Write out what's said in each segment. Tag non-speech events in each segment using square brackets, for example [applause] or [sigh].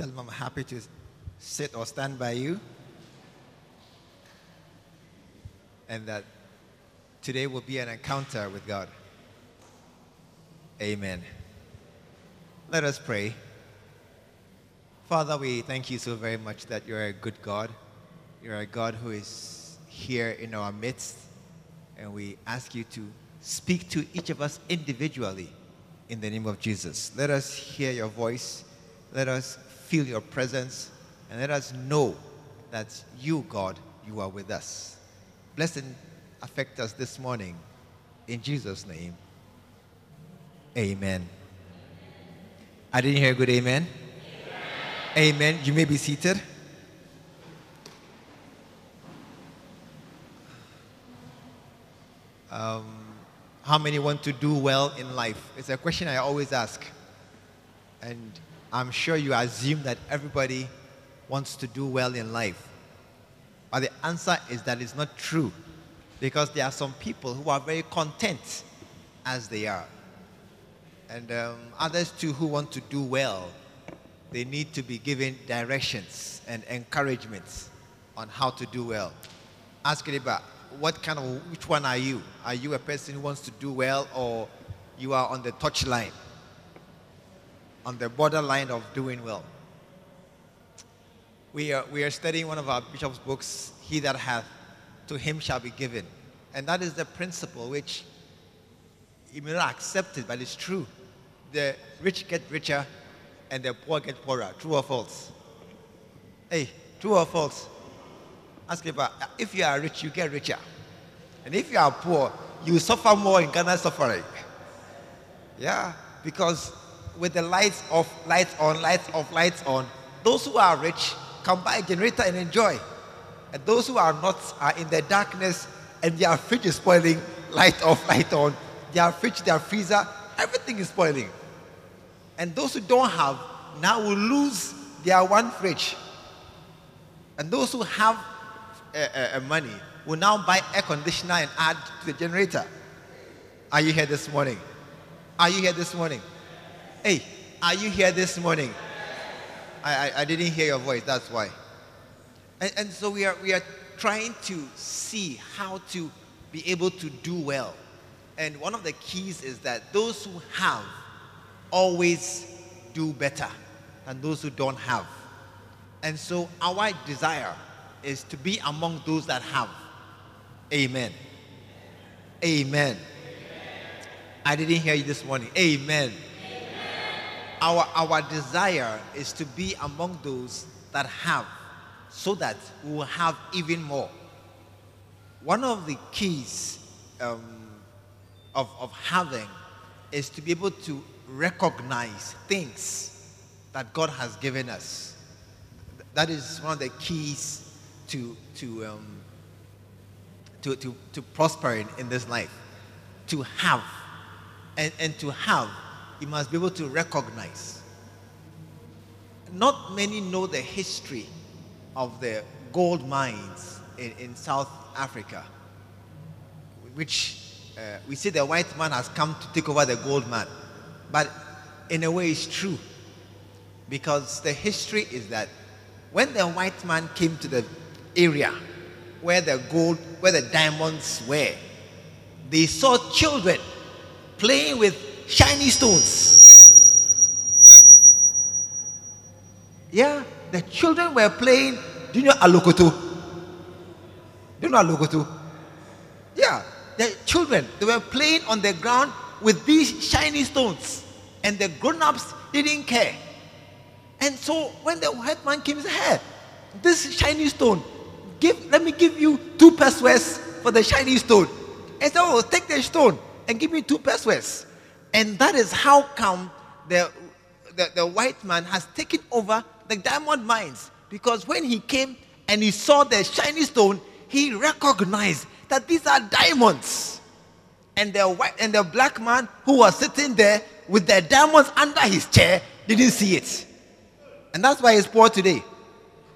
Tell them I'm happy to sit or stand by you. And that today will be an encounter with God. Amen. Let us pray. Father, we thank you so very much that you're a good God. You're a God who is here in our midst. And we ask you to speak to each of us individually in the name of Jesus. Let us hear your voice. Let us feel your presence. And let us know that you, God, you are with us. Bless and affect us this morning. In Jesus' name. Amen. I didn't hear a good amen. Amen. amen. You may be seated. Um, how many want to do well in life? It's a question I always ask. And I'm sure you assume that everybody wants to do well in life. But the answer is that it's not true. Because there are some people who are very content as they are. And um, others too who want to do well, they need to be given directions and encouragements on how to do well. Ask about what kind of, which one are you? Are you a person who wants to do well or you are on the touch line? On the borderline of doing well? We are, we are studying one of our bishop's books, He That Hath, to him shall be given. And that is the principle which you may not accept it, but it's true. The rich get richer and the poor get poorer. True or false? Hey, true or false? Ask about uh, if you are rich, you get richer. And if you are poor, you suffer more in Ghana suffering. Yeah, because with the lights off, lights on, lights off, lights on, those who are rich can buy a generator and enjoy. And those who are not are in the darkness and their fridge is spoiling, light off, [laughs] light on. Their fridge, their freezer, everything is spoiling. And those who don't have now will lose their one fridge. And those who have uh, uh, money will now buy air conditioner and add to the generator. Are you here this morning? Are you here this morning? Hey, are you here this morning? I, I, I didn't hear your voice, that's why. And, and so we are, we are trying to see how to be able to do well. And one of the keys is that those who have always do better than those who don't have. And so our desire is to be among those that have. Amen. Amen. Amen. I didn't hear you this morning. Amen. Our, our desire is to be among those that have so that we will have even more. One of the keys um, of, of having is to be able to recognize things that God has given us. That is one of the keys to, to, um, to, to, to prospering in this life. To have. And, and to have, you must be able to recognize. Not many know the history of the gold mines in, in South Africa, which uh, we see the white man has come to take over the gold mine. But in a way, it's true. Because the history is that when the white man came to the area where the gold, where the diamonds were, they saw children playing with shiny stones. Yeah, the children were playing. Do you know alokoto? Do you know alokoto? Yeah, the children they were playing on the ground with these shiny stones, and the grown-ups didn't care. And so when the white man came, he said, "Hey, this shiny stone, give let me give you two pesewas for the shiny stone." And so, oh, take the stone and give me two pesewas. And that is how come the, the, the white man has taken over the diamond mines. Because when he came and he saw the shiny stone, he recognized that these are diamonds. And the white and the black man who was sitting there with the diamonds under his chair didn't see it. And that's why he's poor today.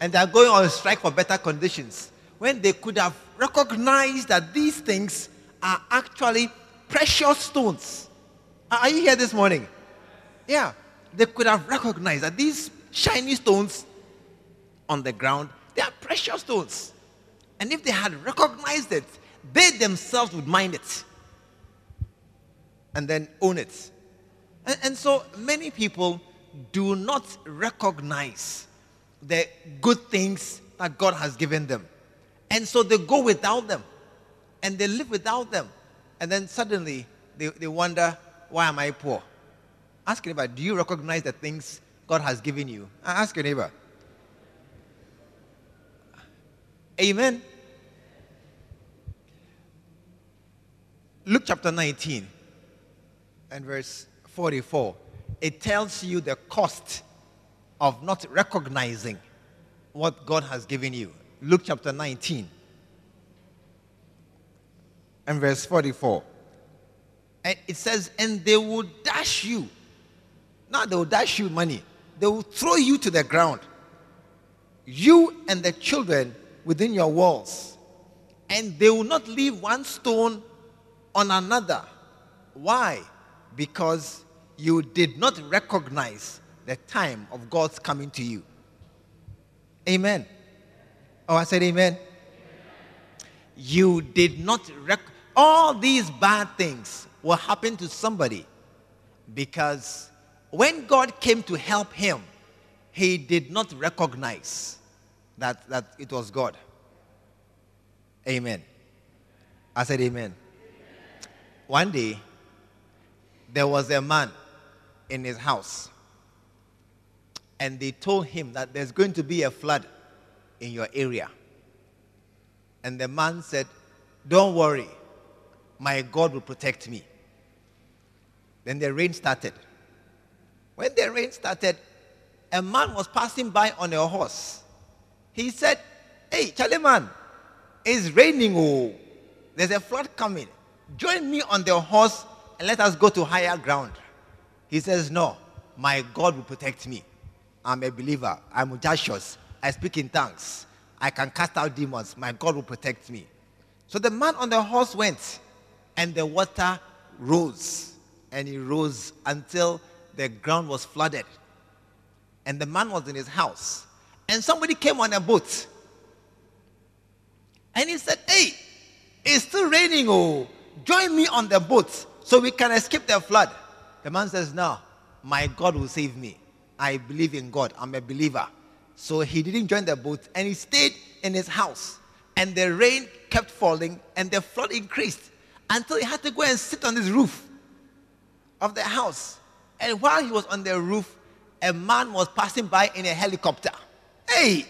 And they're going on strike for better conditions. When they could have recognized that these things are actually precious stones. Are you here this morning? Yeah. They could have recognized that these shiny stones on the ground. They are precious stones. And if they had recognized it, they themselves would mind it and then own it. And, and so many people do not recognize the good things that God has given them. And so they go without them and they live without them. And then suddenly they, they wonder, why am I poor? Ask your neighbor, do you recognize the things God has given you? Ah, ask your neighbor. Amen. Luke chapter 19 and verse 44. It tells you the cost of not recognizing what God has given you. Luke chapter 19 and verse 44. And it says, And they will dash you. Not they will dash you money, they will throw you to the ground. You and the children within your walls. And they will not leave one stone on another. Why? Because you did not recognize the time of God's coming to you. Amen. Oh, I said amen. You did not rec- all these bad things will happen to somebody because when God came to help him, he did not recognize that, that it was God. Amen. I said amen. One day, there was a man in his house, and they told him that there's going to be a flood in your area. And the man said, Don't worry, my God will protect me. Then the rain started. When the rain started, a man was passing by on a horse. He said, Hey, Charlie man, it's raining. Oh, there's a flood coming. Join me on the horse and let us go to higher ground. He says, No, my God will protect me. I'm a believer. I'm Joshua. I speak in tongues. I can cast out demons. My God will protect me. So the man on the horse went, and the water rose. And he rose until the ground was flooded. And the man was in his house. And somebody came on a boat. And he said, Hey, it's still raining. Oh, join me on the boat so we can escape the flood. The man says, No, my God will save me. I believe in God. I'm a believer. So he didn't join the boat and he stayed in his house. And the rain kept falling and the flood increased until he had to go and sit on his roof of the house. And while he was on the roof, a man was passing by in a helicopter. Hey!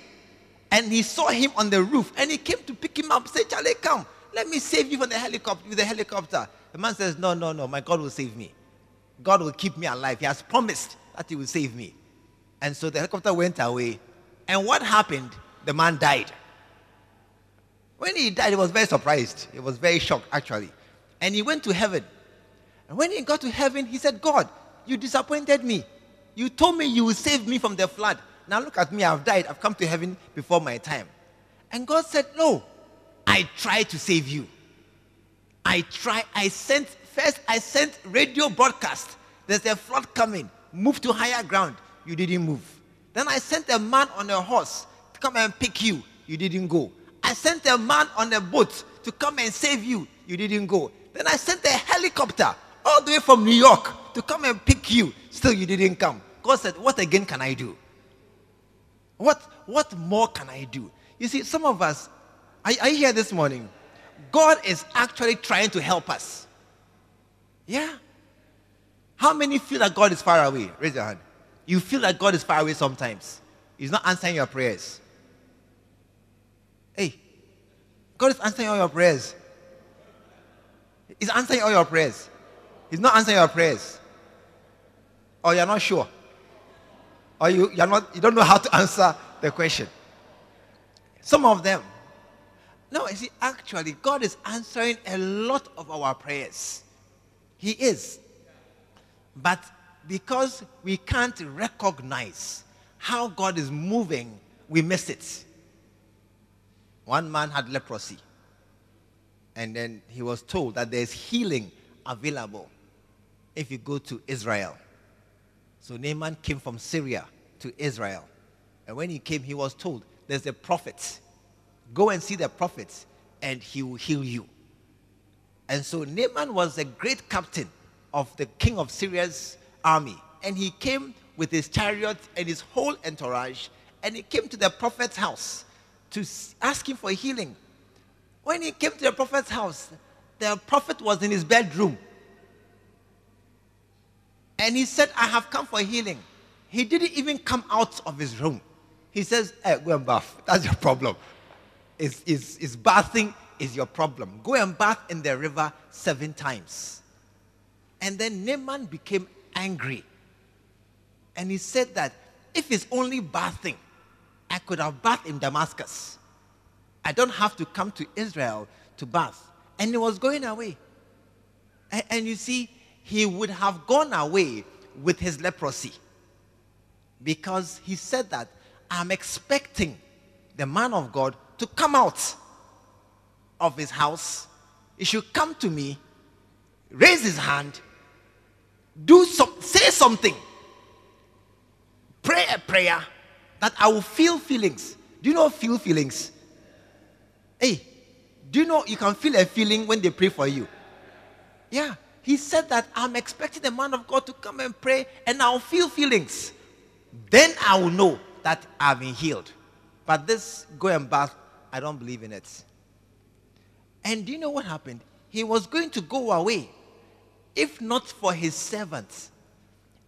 And he saw him on the roof and he came to pick him up. Say, Charlie, come. Let me save you from the helicopter with the helicopter. The man says, No, no, no, my God will save me. God will keep me alive. He has promised that he will save me. And so the helicopter went away. And what happened? The man died. When he died, he was very surprised. He was very shocked, actually. And he went to heaven. And when he got to heaven, he said, God, you disappointed me. You told me you would save me from the flood. Now look at me, I've died. I've come to heaven before my time. And God said, No, I tried to save you. I tried, I sent, first I sent radio broadcast. There's a flood coming. Move to higher ground. You didn't move. Then I sent a man on a horse to come and pick you. You didn't go. I sent a man on a boat to come and save you. You didn't go. Then I sent a helicopter all the way from New York to come and pick you. Still, you didn't come. God said, What again can I do? What, what more can I do? You see, some of us, are, are you here this morning? God is actually trying to help us. Yeah. How many feel that God is far away? Raise your hand. You feel that God is far away sometimes. He's not answering your prayers. Hey, God is answering all your prayers. He's answering all your prayers. He's not answering your prayers. Or you're not sure. Or you, you're not, you don't know how to [laughs] answer the question. Some of them. No, you see, actually, God is answering a lot of our prayers. He is. But because we can't recognize how God is moving, we miss it. One man had leprosy. And then he was told that there's healing available if you go to Israel. So Naaman came from Syria to Israel. And when he came, he was told, There's a prophet. Go and see the prophet, and he will heal you. And so Naaman was a great captain of the king of Syria's army. And he came with his chariot and his whole entourage, and he came to the prophet's house to ask him for healing. When he came to the prophet's house, the prophet was in his bedroom. And he said, I have come for healing. He didn't even come out of his room. He says, hey, go and bath. That's your problem. Is, is, is bathing is your problem. Go and bath in the river seven times. And then Naaman became angry. And he said that if it's only bathing, I could have bathed in Damascus. I don't have to come to Israel to bath. And he was going away. And, and you see, he would have gone away with his leprosy because he said that I'm expecting the man of God to come out of his house. He should come to me, raise his hand, do some, say something, pray a prayer that I will feel feelings. Do you know feel feelings? Hey, do you know you can feel a feeling when they pray for you? Yeah. He said that I'm expecting the man of God to come and pray and I'll feel feelings. Then I will know that I've been healed. But this go and bath, I don't believe in it. And do you know what happened? He was going to go away if not for his servants.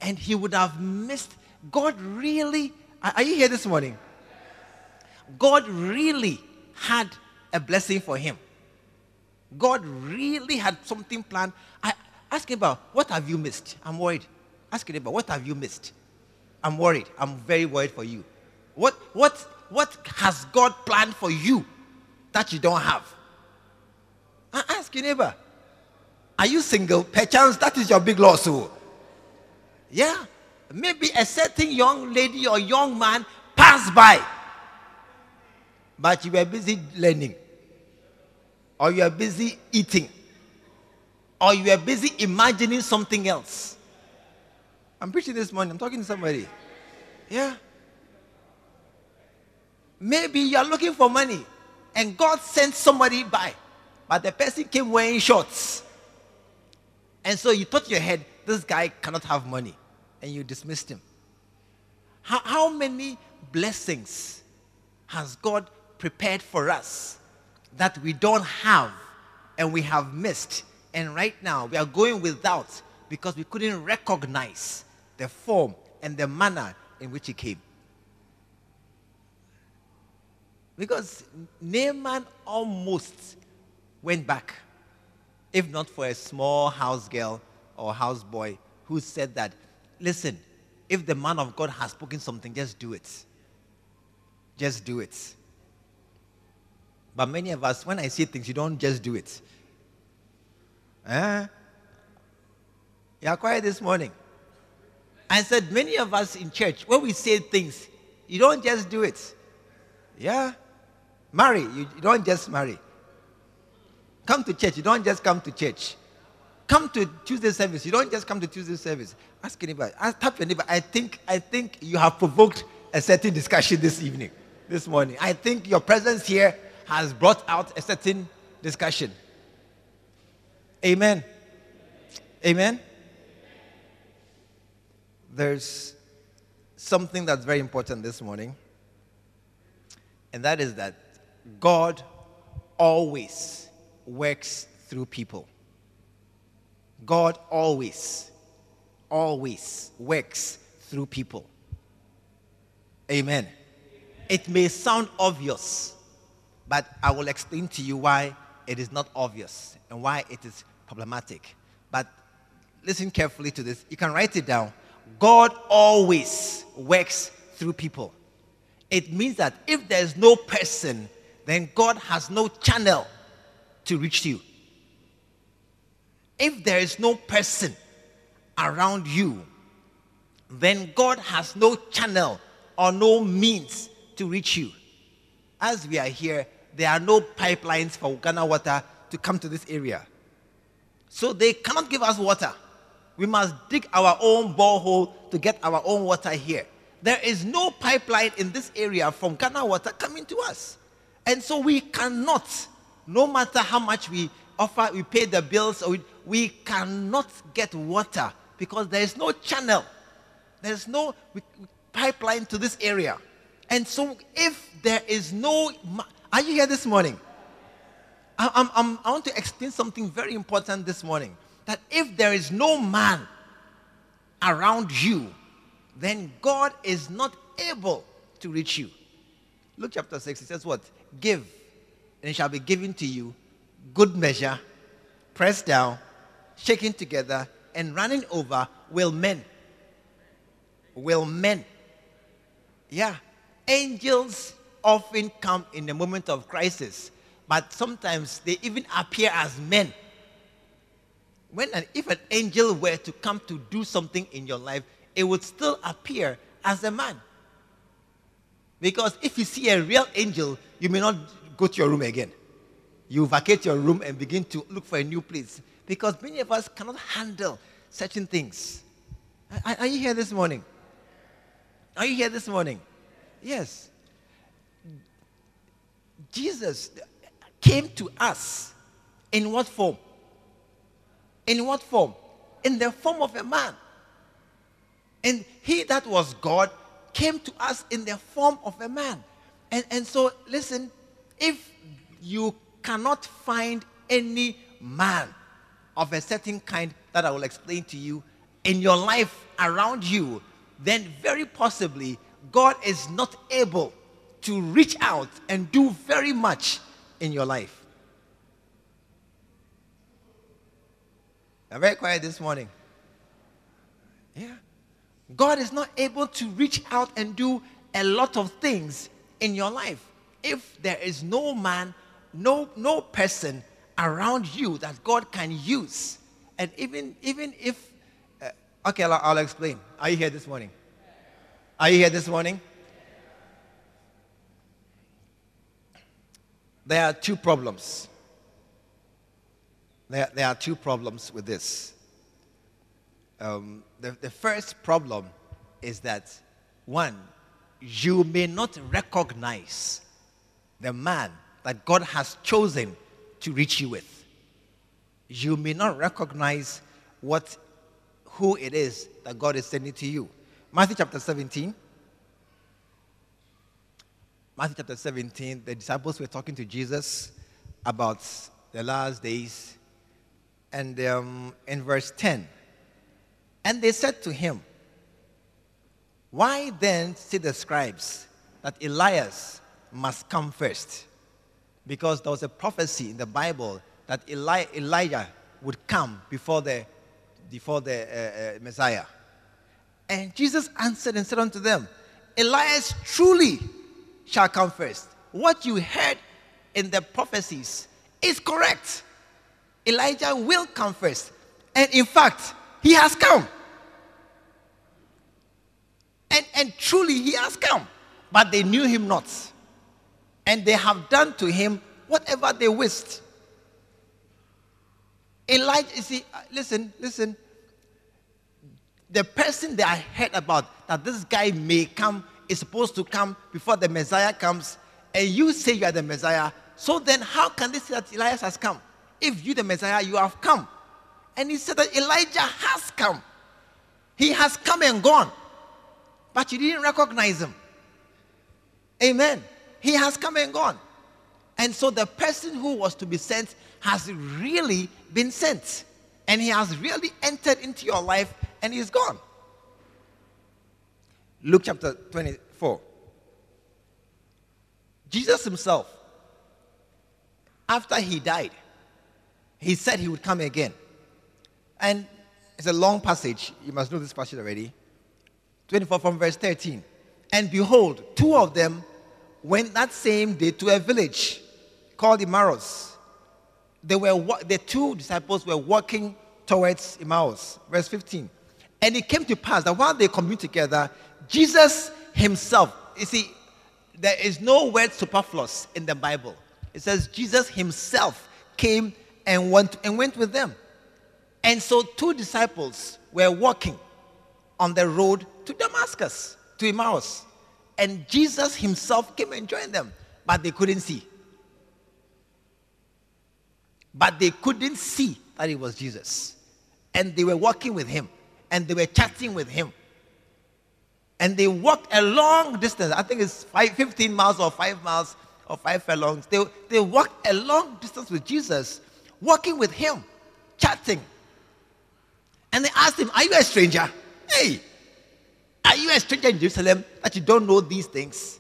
And he would have missed. God really, are you here this morning? God really had a blessing for him. God really had something planned. I ask him about what have you missed? I'm worried. Ask him about what have you missed? I'm worried. I'm very worried for you. What what what has God planned for you that you don't have? I ask your neighbor. Are you single? Perchance that is your big loss. Oh. Yeah. Maybe a certain young lady or young man passed by, but you were busy learning or you are busy eating, or you are busy imagining something else. I'm preaching this morning, I'm talking to somebody. Yeah. Maybe you are looking for money and God sent somebody by, but the person came wearing shorts. And so you thought your head, this guy cannot have money, and you dismissed him. How, how many blessings has God prepared for us that we don't have and we have missed. And right now we are going without because we couldn't recognize the form and the manner in which he came. Because Naaman almost went back, if not for a small house girl or house boy who said that, listen, if the man of God has spoken something, just do it. Just do it. But many of us, when I say things, you don't just do it. Eh? You are quiet this morning. I said, many of us in church, when we say things, you don't just do it. Yeah? Marry, you, you don't just marry. Come to church, you don't just come to church. Come to Tuesday service, you don't just come to Tuesday service. Ask anybody, ask, tap your neighbor. I think, I think you have provoked a certain discussion this evening, this morning. I think your presence here has brought out a certain discussion. Amen. Amen. There's something that's very important this morning, and that is that God always works through people. God always, always works through people. Amen. It may sound obvious, but I will explain to you why it is not obvious and why it is problematic. But listen carefully to this. You can write it down. God always works through people. It means that if there is no person, then God has no channel to reach you. If there is no person around you, then God has no channel or no means to reach you. As we are here, there are no pipelines for Ghana water to come to this area. So they cannot give us water. We must dig our own borehole to get our own water here. There is no pipeline in this area from Ghana water coming to us. And so we cannot, no matter how much we offer, we pay the bills, we, we cannot get water because there is no channel. There's no pipeline to this area. And so if there is no, are you here this morning? I, I'm, I'm, I want to explain something very important this morning. That if there is no man around you, then God is not able to reach you. Luke chapter 6, it says what? Give, and it shall be given to you, good measure, pressed down, shaken together, and running over will men. Will men. Yeah. Angels often come in the moment of crisis, but sometimes they even appear as men. When an, if an angel were to come to do something in your life, it would still appear as a man. Because if you see a real angel, you may not go to your room again. You vacate your room and begin to look for a new place. Because many of us cannot handle certain things. Are, are you here this morning? Are you here this morning? Yes. Jesus came to us in what form? In what form? In the form of a man. And he that was God came to us in the form of a man. And, and so, listen, if you cannot find any man of a certain kind that I will explain to you in your life around you, then very possibly God is not able to reach out and do very much in your life. I'm very quiet this morning. Yeah. God is not able to reach out and do a lot of things in your life if there is no man, no, no person around you that God can use. And even, even if, uh, okay, I'll, I'll explain. Are you here this morning? Are you here this morning? There are two problems. There, there are two problems with this. Um, the, the first problem is that, one, you may not recognize the man that God has chosen to reach you with. You may not recognize what, who it is that God is sending to you. Matthew chapter 17. Matthew chapter 17, the disciples were talking to Jesus about the last days. And um, in verse 10, and they said to him, Why then say the scribes that Elias must come first? Because there was a prophecy in the Bible that Eli- Elijah would come before the, before the uh, uh, Messiah. And Jesus answered and said unto them, Elias truly shall come first. What you heard in the prophecies is correct. Elijah will come first. And in fact, he has come. And, and truly he has come. But they knew him not. And they have done to him whatever they wished. Elijah, you see, uh, listen, listen. The person that I heard about that this guy may come is supposed to come before the Messiah comes, and you say you are the Messiah. So then, how can they say that Elias has come? If you, the Messiah, you have come. And he said that Elijah has come. He has come and gone but you didn't recognize him. Amen. He has come and gone. And so the person who was to be sent has really been sent. And he has really entered into your life and he's gone. Luke chapter 24. Jesus himself, after he died, he said he would come again. And it's a long passage. You must know this passage already. 24 from verse 13. And behold, two of them went that same day to a village called Emmaus. They were the two disciples were walking towards Emmaus. Verse 15. And it came to pass that while they communed together, Jesus himself, you see, there is no word superfluous in the Bible. It says Jesus himself came and went and went with them. And so two disciples were walking on the road to Damascus. to Emmaus. And Jesus himself came and joined them, but they couldn't see. But they couldn't see that it was Jesus. And they were walking with him, and they were chatting with him. And they walked a long distance. I think it's five, 15 miles or five miles or five furlongs. They, they walked a long distance with Jesus, walking with him, chatting. And they asked him, Are you a stranger? Hey, are you a stranger in Jerusalem that you don't know these things?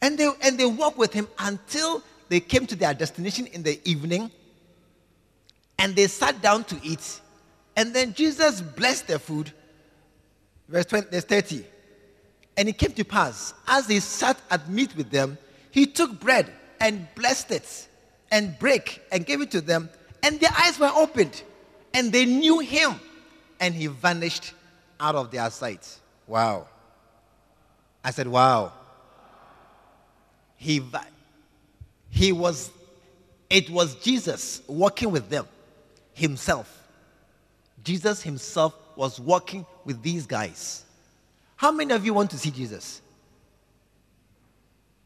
And they, and they walked with him until they came to their destination in the evening and they sat down to eat. And then Jesus blessed their food. Verse, 20, verse 30. And it came to pass, as he sat at meat with them, he took bread and blessed it and break and gave it to them. And their eyes were opened and they knew him. And he vanished out of their sight. Wow. I said, wow. He, he was, it was Jesus walking with them himself. Jesus himself was walking with these guys. How many of you want to see Jesus?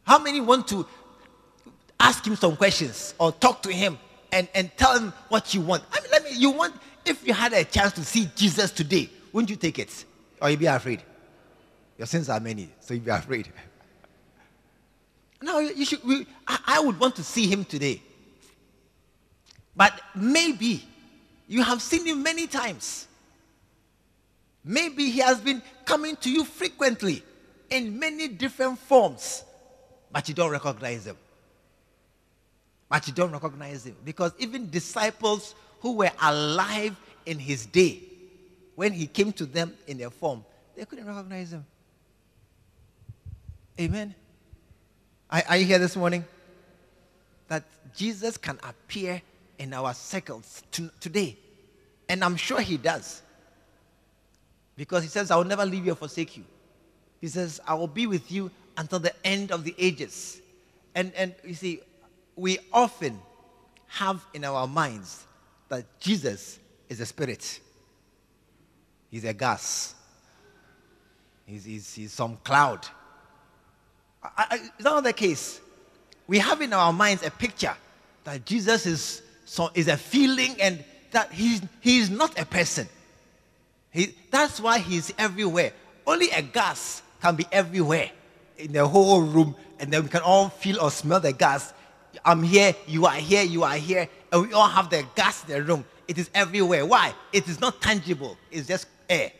How many want to ask him some questions or talk to him and, and tell him what you want? I mean, let me, you want, if you had a chance to see Jesus today, wouldn't you take it? Or you be afraid? Your sins are many, so you be afraid. [laughs] No, you should. We, I, I would want to see him today. But maybe you have seen him many times. Maybe he has been coming to you frequently in many different forms, but you don't recognize him. But you don't recognize him because even disciples who were alive in his day, when he came to them in their form, they couldn't recognize him. Amen. Are, are you here this morning? That Jesus can appear in our circles to, today. And I'm sure he does. Because he says, I will never leave you or forsake you. He says, I will be with you until the end of the ages. And, and you see, we often have in our minds that Jesus is a spirit, he's a gas, he's, he's, he's some cloud. I, I, that not the case? We have in our minds a picture that Jesus is, so, is a feeling and that he's, he's not a person. He, that's why he's everywhere. Only a gas can be everywhere in the whole room, and then we can all feel or smell the gas. I'm here, you are here, you are here, and we all have the gas in the room. It is everywhere. Why? It is not tangible, it's just air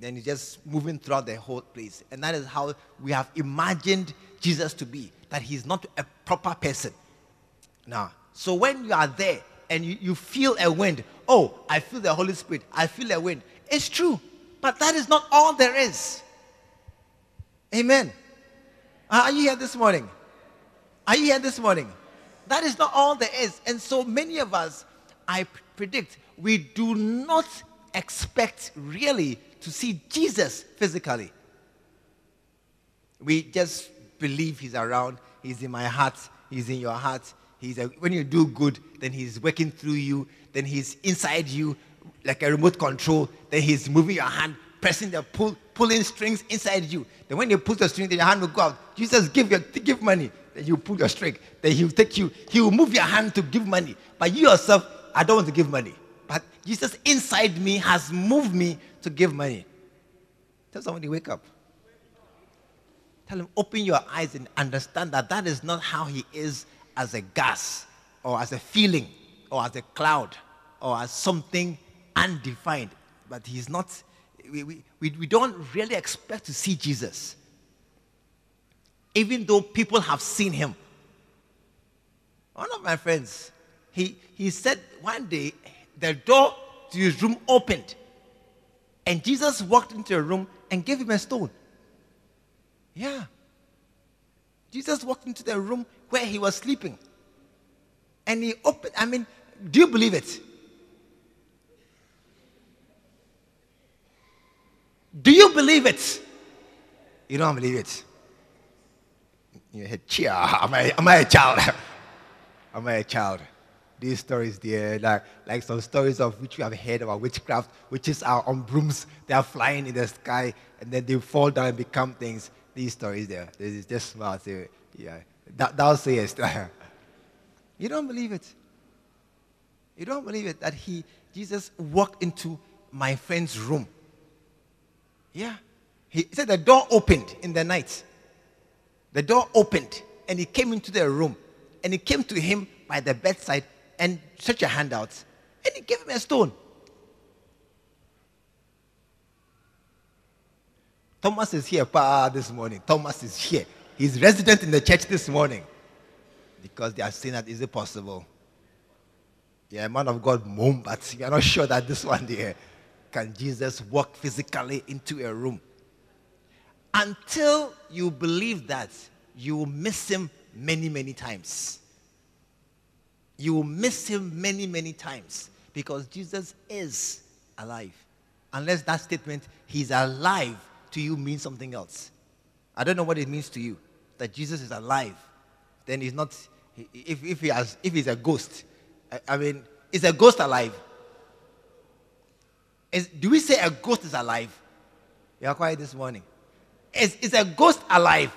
then it's just moving throughout the whole place. And that is how we have imagined Jesus to be, that he's not a proper person. Now, so when you are there and you, you feel a wind, oh, I feel the Holy Spirit, I feel a wind. It's true, but that is not all there is. Amen. Are you here this morning? Are you here this morning? That is not all there is. And so many of us, I predict, we do not expect really to see Jesus physically. We just believe He's around, He's in my heart, He's in your heart. He's a, when you do good, then He's working through you, then He's inside you like a remote control, then He's moving your hand, pressing the pull, pulling strings inside you. Then when you pull the string, then your hand will go out. Jesus, give, your, give money. Then you pull your string. Then He'll take you, He will move your hand to give money. But you yourself, I don't want to give money. But Jesus inside me has moved me to give money. Tell somebody, wake up. Tell him, open your eyes and understand that that is not how he is as a gas or as a feeling or as a cloud or as something undefined. But he's not, we, we, we don't really expect to see Jesus. Even though people have seen him. One of my friends, he, he said one day the door to his room opened and Jesus walked into a room and gave him a stone. Yeah. Jesus walked into the room where he was sleeping. And he opened, I mean, do you believe it? Do you believe it? You don't believe it. You head, cheer. Am I, am I a child? [laughs] am I a child? these stories there, like, like some stories of which we have heard about witchcraft, witches are on brooms, they are flying in the sky, and then they fall down and become things. These stories there, they just smart. Say, yeah, that, that'll say yes. [laughs] you don't believe it. You don't believe it that he, Jesus, walked into my friend's room. Yeah. He said the door opened in the night. The door opened and he came into the room and he came to him by the bedside and stretched a hand out and he gave him a stone. Thomas is here pa, this morning. Thomas is here. He's resident in the church this morning because they are saying that is it possible? Yeah, man of God, mom, but are not sure that this one there can Jesus walk physically into a room. Until you believe that, you will miss him many, many times. You will miss him many, many times because Jesus is alive. Unless that statement, he's alive, to you means something else. I don't know what it means to you that Jesus is alive. Then he's not, if, if, he has, if he's a ghost, I, I mean, is a ghost alive? Is, do we say a ghost is alive? You are quiet this morning. Is, is a ghost alive?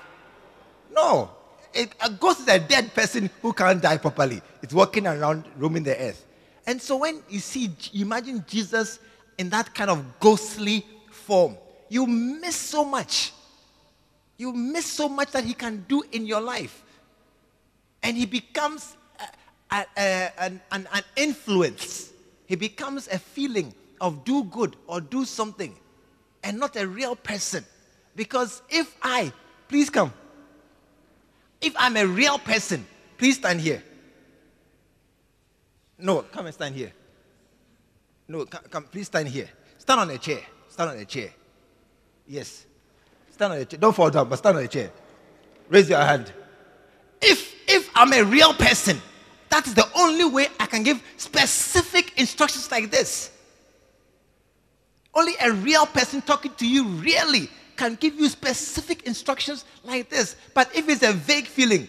No. It, a ghost is a dead person who can't die properly. It's walking around roaming the earth. And so when you see, imagine Jesus in that kind of ghostly form, you miss so much. You miss so much that he can do in your life. And he becomes a, a, a, an, an, influence. He becomes a feeling of do good or do something and not a real person. Because if I, please come, if I'm a real person, please stand here. No, come and stand here. No, come, come, please stand here. Stand on a chair. Stand on a chair. Yes. Stand on a chair. Don't fall down, but stand on a chair. Raise your hand. If if I'm a real person, that is the only way I can give specific instructions like this. Only a real person talking to you really can give you specific instructions like this. But if it's a vague feeling,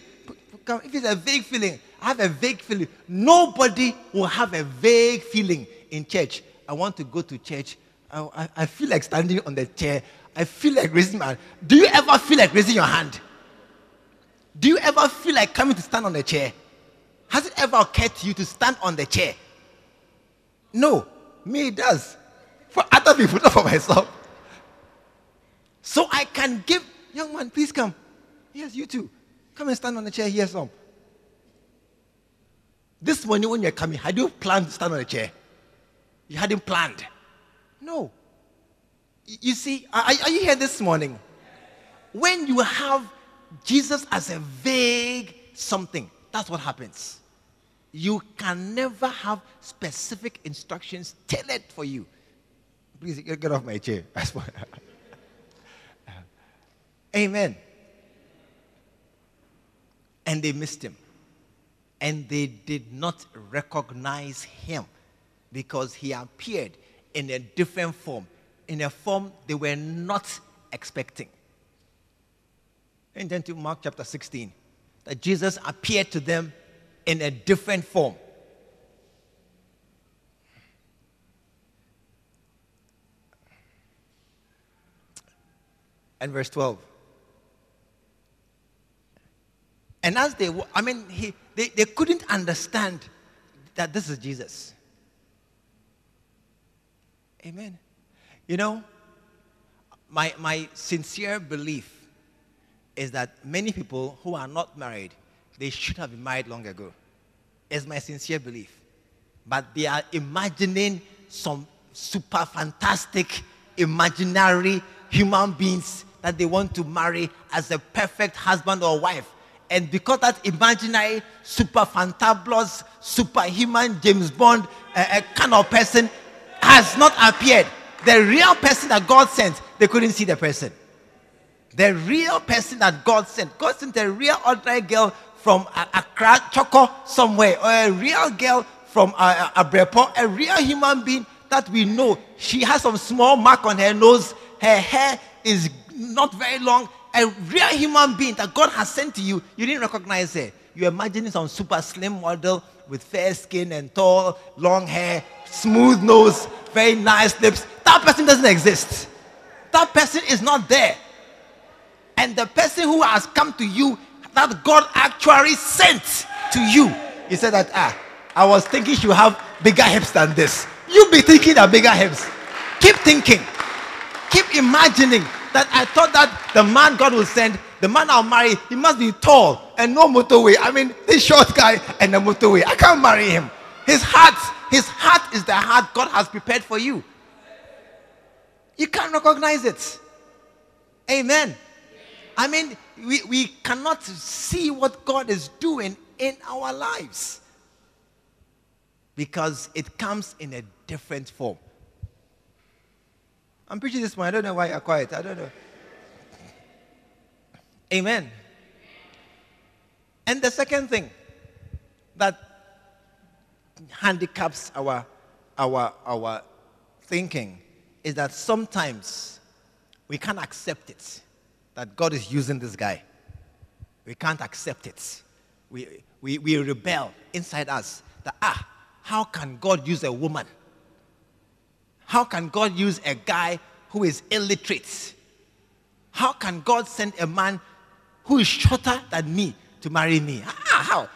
if it's a vague feeling, I have a vague feeling. Nobody will have a vague feeling in church. I want to go to church. I, I, I feel like standing on the chair. I feel like raising my hand. Do you ever feel like raising your hand? Do you ever feel like coming to stand on the chair? Has it ever occurred to you to stand on the chair? No. Me, it does for other people, [laughs] not for myself. So I can give, young man, please come. Yes, you too. Come and stand on the chair here some. This morning when you're coming, had you planned to stand on the chair? You hadn't planned. No. You see, are, are you here this morning? When you have Jesus as a vague something, that's what happens. You can never have specific instructions tailored for you. Please get off my chair. [laughs] Amen. And they missed him. And they did not recognize him because he appeared in a different form, in a form they were not expecting. And then to Mark chapter 16, that Jesus appeared to them in a different form. and verse 12. And as they, I mean, he, they, they couldn't understand that this is Jesus. Amen. You know, my, my sincere belief is that many people who are not married, they should have been married long ago. It's my sincere belief. But they are imagining some super fantastic, imaginary human beings that they want to marry as a perfect husband or wife. And because that imaginary, super fantabulous, superhuman James Bond uh, kind of person has not appeared, the real person that God sent, they couldn't see the person. The real person that God sent, God sent a real ordinary girl from Accra, Chorkor, somewhere, or a real girl from uh, Abrepor, a real human being that we know. She has some small mark on her nose. Her hair is not very long, a real human being that God has sent to you, you didn't recognize her. You're imagining some super slim model with fair skin and tall, long hair, smooth nose, very nice lips. That person doesn't exist. That person is not there. And the person who has come to you, that God actually sent to you, he said that, ah, I was thinking you have bigger hips than this. You be thinking of bigger hips. Keep thinking. Keep imagining that I thought that the man God will send, the man I'll marry, he must be tall and no motorway. I mean, this short guy and the motorway. I can't marry him. His heart, his heart is the heart God has prepared for you. You can't recognize it. Amen. I mean, we, we cannot see what God is doing in our lives because it comes in a different form. I'm preaching this one. I don't know why you're quiet. I don't know. Amen. And the second thing that handicaps our, our, our thinking is that sometimes we can't accept it that God is using this guy. We can't accept it. We, we, we rebel inside us that, ah, how can God use a woman? How can God use a guy who is illiterate? How can God send a man who is shorter than me to marry me? Ah, how?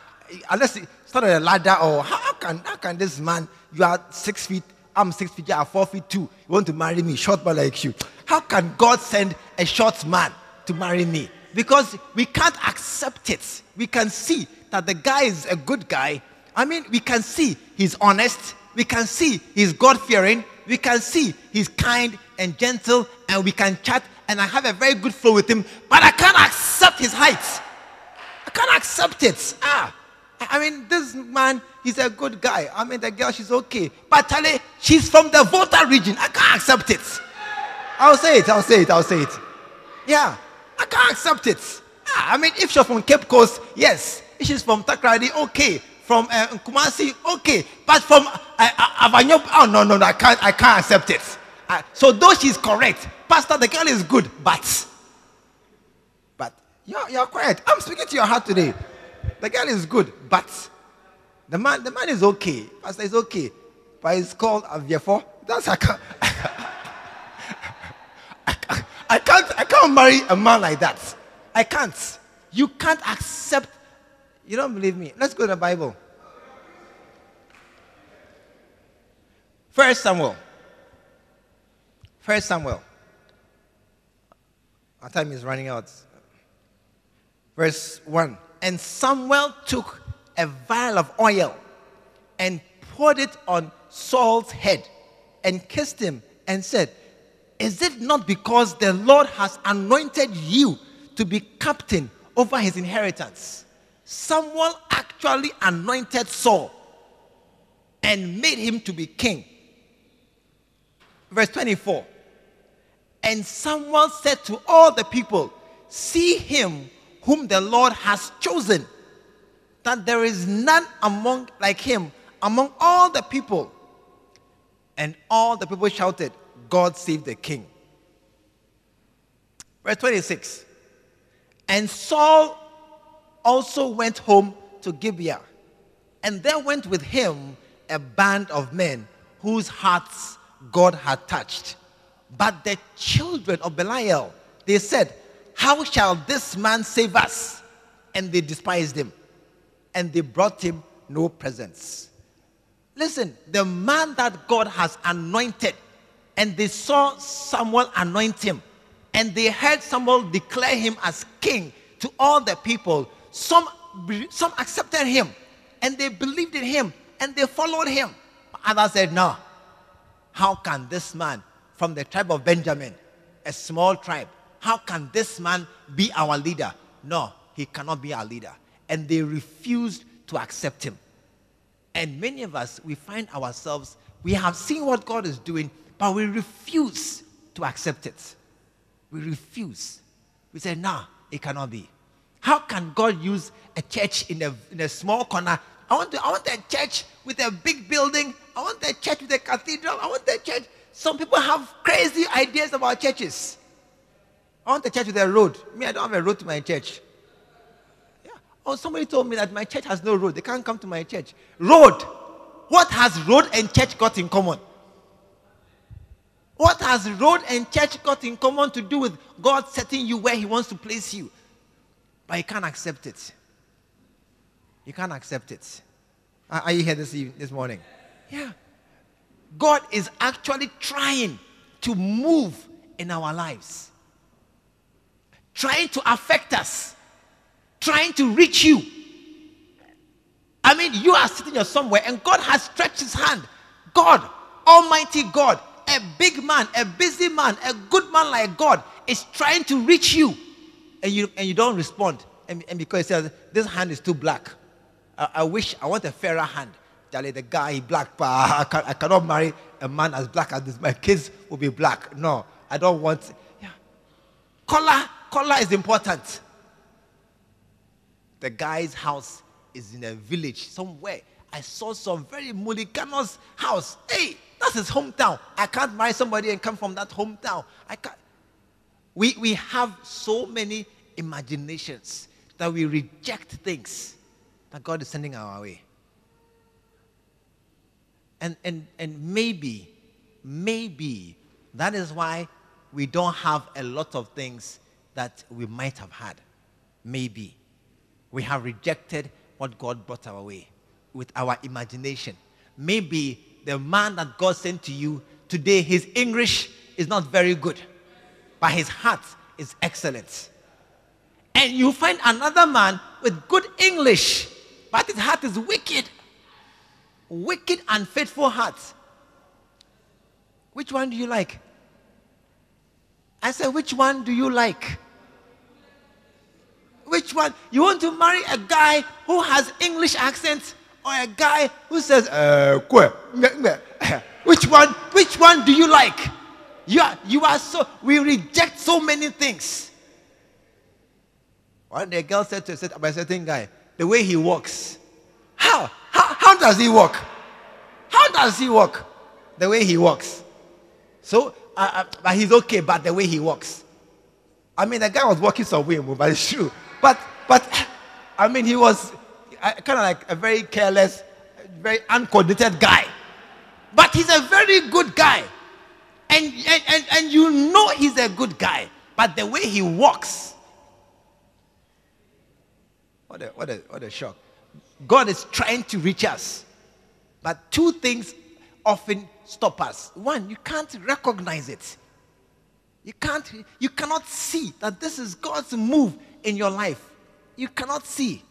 Unless it's not a ladder, or how can, how can this man, you are six feet, I'm six feet, you are four feet two, you want to marry me, short man like you? How can God send a short man to marry me? Because we can't accept it. We can see that the guy is a good guy. I mean, we can see he's honest. We can see he's God fearing. We can see he's kind and gentle, and we can chat, and I have a very good flow with him, but I can't accept his height. I can't accept it. Ah, I mean, this man, he's a good guy. I mean, the girl, she's okay. But Charlie, she's from the Volta region. I can't accept it. I'll say it, I'll say it, I'll say it. Yeah. I can't accept it. Ah, I mean, if she's from Cape Coast, yes. If she's from Takoradi, okay. From uh, Kumasi, okay. But from uh, uh, Avanyo, oh no, no, no, I can't, I can't accept it. Uh, so though she's correct, Pastor, the girl is good, but you're, you're quiet. I'm speaking to your heart today. The girl is good, but the man, the man is okay. Pastor is okay, but it's called Aviefo. That's I can't. [laughs] I can't, I can't marry a man like that. I can't. You can't accept. You don't believe me? Let's go to the Bible. First Samuel. First Samuel. Our time is running out. Verse 1. And Samuel took a vial of oil and poured it on Saul's head and kissed him and said, is it not because the Lord has anointed you to be captain over his inheritance? Samuel actually anointed Saul and made him to be king. Verse 24. And Samuel said to all the people, See him whom the Lord has chosen, that there is none among like him among all the people. And all the people shouted, God save the king. Verse 26. And Saul also went home to Gibeah, and there went with him a band of men whose hearts God had touched. But the children of Belial, they said, How shall this man save us? And they despised him, and they brought him no presents. Listen, the man that God has anointed and they saw Samuel anoint him, and they heard Samuel declare him as king to all the people. Some, some accepted him, and they believed in him, and they followed him. Others said, No, how can this man from the tribe of Benjamin, a small tribe, how can this man be our leader? No, he cannot be our leader. And they refused to accept him. And many of us, we find ourselves, we have seen what God is doing, but we refuse to accept it. We refuse. We say, nah, it cannot be. How can God use a church in a, in a small corner? I want, to, I want a church with a big building. I want a church with a cathedral. I want a church. Some people have crazy ideas about churches. I want a church with a road. Me, I don't have a road to my church. Yeah. Oh, somebody told me that my church has no road. They can't come to my church. Road. What has road and church got in common? What has road and church got in common to do with God setting you where He wants to place you? But you can't accept it. You can't accept it. Are you here this evening, this morning? Yeah. God is actually trying to move in our lives, trying to affect us, trying to reach you. I mean, you are sitting here somewhere and God has stretched his hand. God, Almighty God, a big man, a busy man, a good man like God is trying to reach you and you, and you don't respond. And, and because he says, This hand is too black. I, I wish I want a fairer hand. Charlie, the guy black, but I, can, I cannot marry a man as black as this. My kids will be black. No, I don't want. Yeah. Color, color is important. The guy's house is in a village somewhere. I saw some very mulliganous house. Hey, that's his hometown. I can't marry somebody and come from that hometown. I can't. We, we have so many imaginations that we reject things that God is sending our way. And, and, and maybe, maybe that is why we don't have a lot of things that we might have had. Maybe. We have rejected what God brought our way with our imagination. Maybe the man that God sent to you today, his English is not very good, but his heart is excellent. And you find another man with good English, but his heart is wicked. Wicked and faithful heart. Which one do you like? I said, which one do you like? Which one? You want to marry a guy who has English accent or a guy who says, uh, [laughs] which one, which one do you like? You are, you are so, we reject so many things. One day a girl said to said about a certain guy, the way he walks. How? How, how does he walk? How does he walk? The way he walks. So, uh, uh, but he's okay, but the way he walks. I mean, the guy was walking somewhere, but it's true. But, but, I mean, he was uh, kind of like a very careless, very uncoordinated guy. But he's a very good guy. And, and, and, and you know he's a good guy. But the way he walks, what a, what a, what a shock. God is trying to reach us. But two things often stop us. One, you can't recognize it. You can't, you cannot see that this is God's move in your life. You cannot see.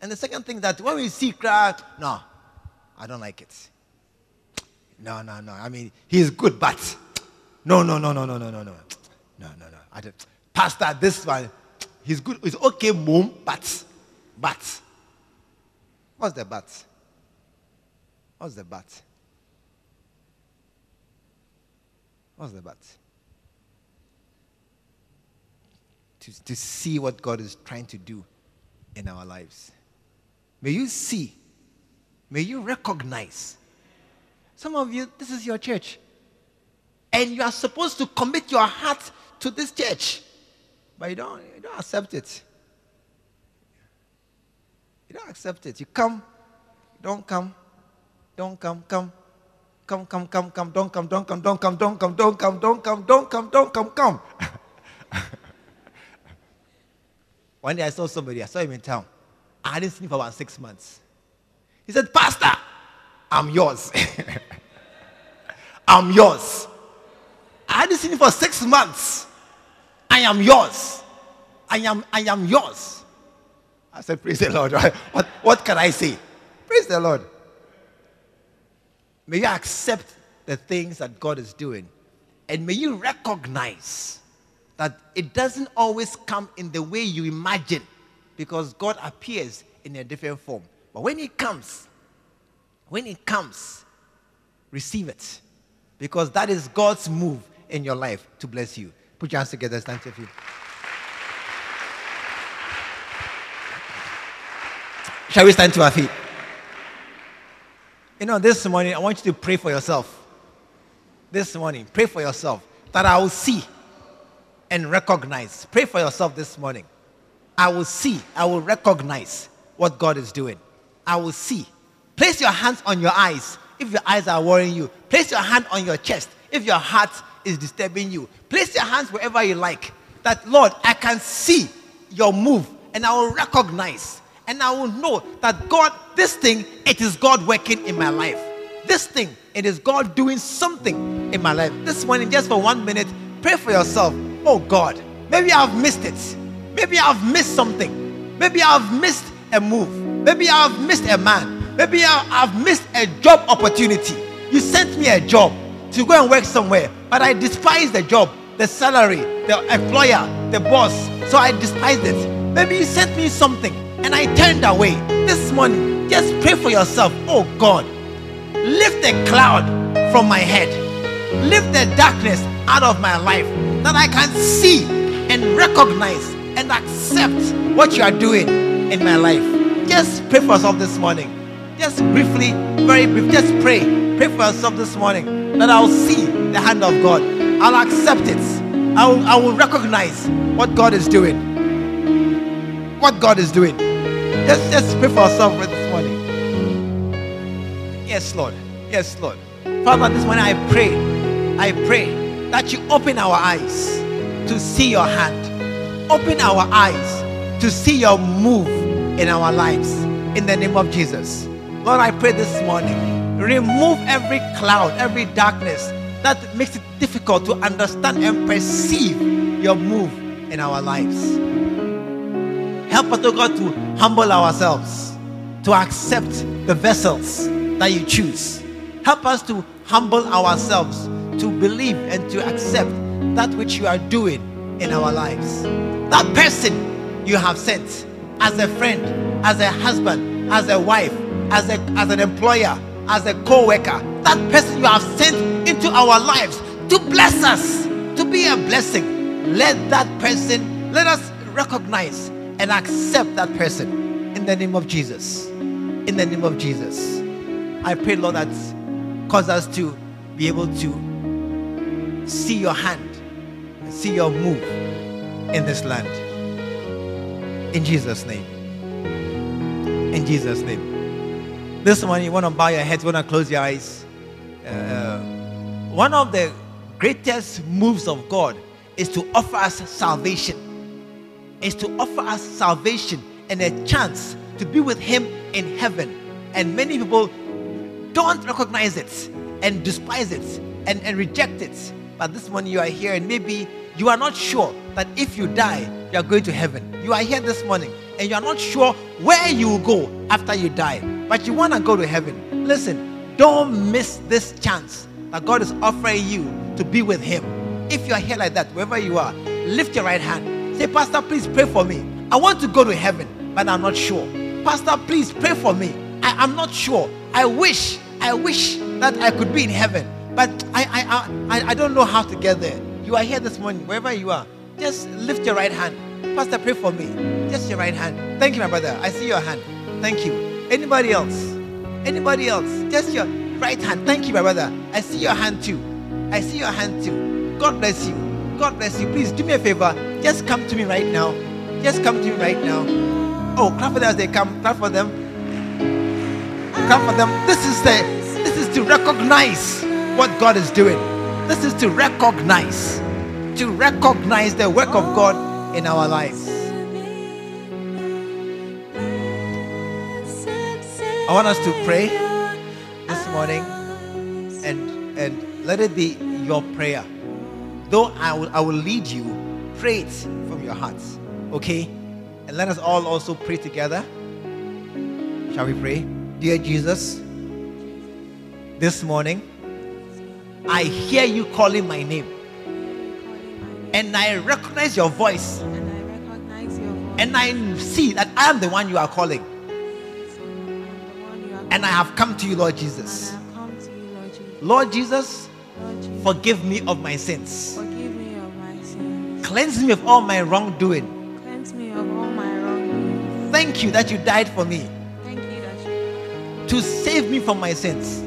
And the second thing that when we see cry, no, I don't like it. No, no, no. I mean, he's good, but no, no, no, no, no, no, no, no, no, no, no. I don't. Pastor, this one, he's good. He's okay, mom, but, but. What's the but? What's the but? What's the but? To, to see what God is trying to do in our lives. May you see, may you recognize. Some of you, this is your church. And you are supposed to commit your heart to this church. But you don't, you don't accept it. You don't accept it. You come, don't come, don't come, come. Come, come, come, come, don't come, don't come, don't come, don't come, don't come, don't come, don't come, don't come, don't come, come. One day I saw somebody, I saw him in town. I hadn't seen him for about six months. He said, Pastor, I'm yours. [laughs] I'm yours. I hadn't seen him for six months. I am yours. I am, I am yours. I said, Praise the Lord. [laughs] What, what can I say? Praise the Lord. May you accept the things that God is doing. And may you recognize that it doesn't always come in the way you imagine because God appears in a different form. But when He comes, when He comes, receive it because that is God's move in your life to bless you. Put your hands together, stand to feet. Shall we stand to our feet? You know, this morning, I want you to pray for yourself. This morning, pray for yourself that I will see and recognize. Pray for yourself this morning. I will see, I will recognize what God is doing. I will see. Place your hands on your eyes if your eyes are worrying you. Place your hand on your chest if your heart is disturbing you. Place your hands wherever you like. That, Lord, I can see your move and I will recognize and I will know that God, this thing, it is God working in my life. This thing, it is God doing something in my life. This morning, just for one minute, pray for yourself. Oh God, maybe I've missed it. Maybe I've missed something. Maybe I've missed a move. Maybe I've missed a man. Maybe I've missed a job opportunity. You sent me a job to go and work somewhere, but I despise the job, the salary, the employer, the boss. So I despised it. Maybe you sent me something and I turned away. This morning, just pray for yourself. Oh God, lift the cloud from my head, lift the darkness out of my life that I can see and recognize and accept what you are doing in my life. Just pray for yourself this morning. Just briefly, very brief, just pray. Pray for yourself this morning that I'll see the hand of God. I'll accept it. I will, I will recognize what God is doing. What God is doing. Just, just pray for yourself this morning. Yes, Lord. Yes, Lord. Father, this morning I pray, I pray that you open our eyes to see your hand. Open our eyes to see your move in our lives. In the name of Jesus. Lord, I pray this morning, remove every cloud, every darkness that makes it difficult to understand and perceive your move in our lives. Help us, oh God, to humble ourselves, to accept the vessels that you choose. Help us to humble ourselves, to believe and to accept that which you are doing in our lives. That person you have sent as a friend, as a husband, as a wife, as, a, as an employer, as a co worker, that person you have sent into our lives to bless us, to be a blessing. Let that person, let us recognize and accept that person in the name of Jesus. In the name of Jesus. I pray, Lord, that cause us to be able to see your hand, see your move in this land. In Jesus' name. In Jesus' name. This morning, you want to bow your heads, you want to close your eyes. Uh, one of the greatest moves of God is to offer us salvation. Is to offer us salvation and a chance to be with Him in heaven. And many people don't recognize it and despise it and, and reject it. But this morning you are here and maybe you are not sure that if you die, you are going to heaven. You are here this morning and you are not sure where you will go after you die, but you want to go to heaven. Listen, don't miss this chance that God is offering you to be with Him. If you are here like that, wherever you are, lift your right hand. Say, Pastor, please pray for me. I want to go to heaven, but I'm not sure. Pastor, please pray for me. I, am not sure. I wish, I wish that I could be in heaven, but I, I, I, I don't know how to get there. You are here this morning, wherever you are. Just lift your right hand. Pastor, pray for me. Just your right hand. Thank you, my brother. I see your hand. Thank you. Anybody else? Anybody else? Just your right hand. Thank you, my brother. I see your hand too. I see your hand too. God bless you. God bless you. Please do me a favor. Just come to me right now. Just come to me right now. Oh, clap for them as they come. Clap for them. Clap for them. This is the this is to recognize what God is doing. This is to recognize. To recognize the work of God in our lives. I want us to pray this morning and and let it be your prayer. Though I will, I will lead you, pray it from your hearts. Okay? And let us all also pray together. Shall we pray? Dear Jesus, this morning I hear you calling my name. And I recognize your voice. And I recognize your voice. And I see that I am the one you are calling. So I am the one you are And I have come to you, Lord Jesus. I have come to you, Lord Jesus. Lord Jesus, Lord Jesus, forgive me of my sins. forgive me of my sins. Cleanse me of all my wrongdoing. Cleanse me of all my wrongdoings. Thank you that you died for me Thank you that you to save me from my sins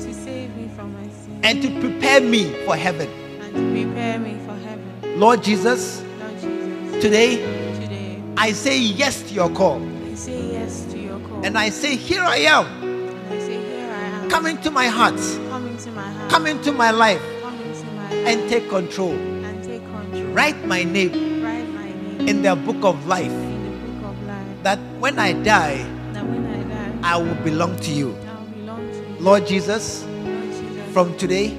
and to prepare me for heaven. and to prepare me for heaven. Lord Jesus, Lord Jesus, today today I say yes to your call. I say yes to your call. And I say, Here I am. And I say, Here I am. Come into my heart. Come into my heart. Come into my life Come into my life. and take control. and take control. Write my name Write my name in the book of life in the book of life. that when I die, That when I die, I will belong to you. I will belong to you. Lord Jesus, Lord Jesus, from today,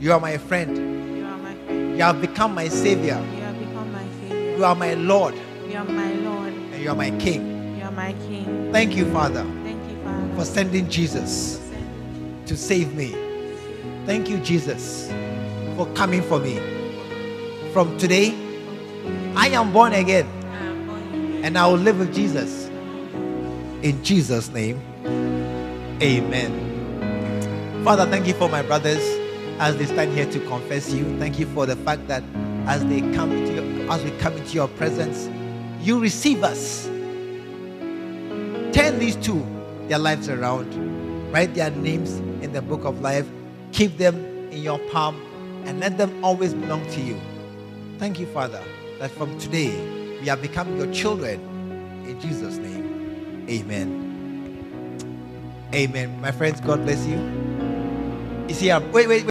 you are my friend. you are my friend. You have become my savior. You have become my savior. You are my Lord You are my Lord. and you are my King. You are my King. Thank you, Father, Thank you, Father. for sending Jesus to save me. Thank you, Jesus, for coming for me. From today, I am born again I am born again. and I will live with Jesus. In Jesus' name, amen. Father, thank you for my brothers as they stand here to confess you. Thank you for the fact that as they come into your, as we come into your presence, you receive us. Turn these two, their lives around. Write their names in the book of life. Keep them in your palm and let them always belong to you. Thank you, Father, that from today we have become your children. In Jesus' name, amen. Amen. My friends, God bless you. You see, wait, wait.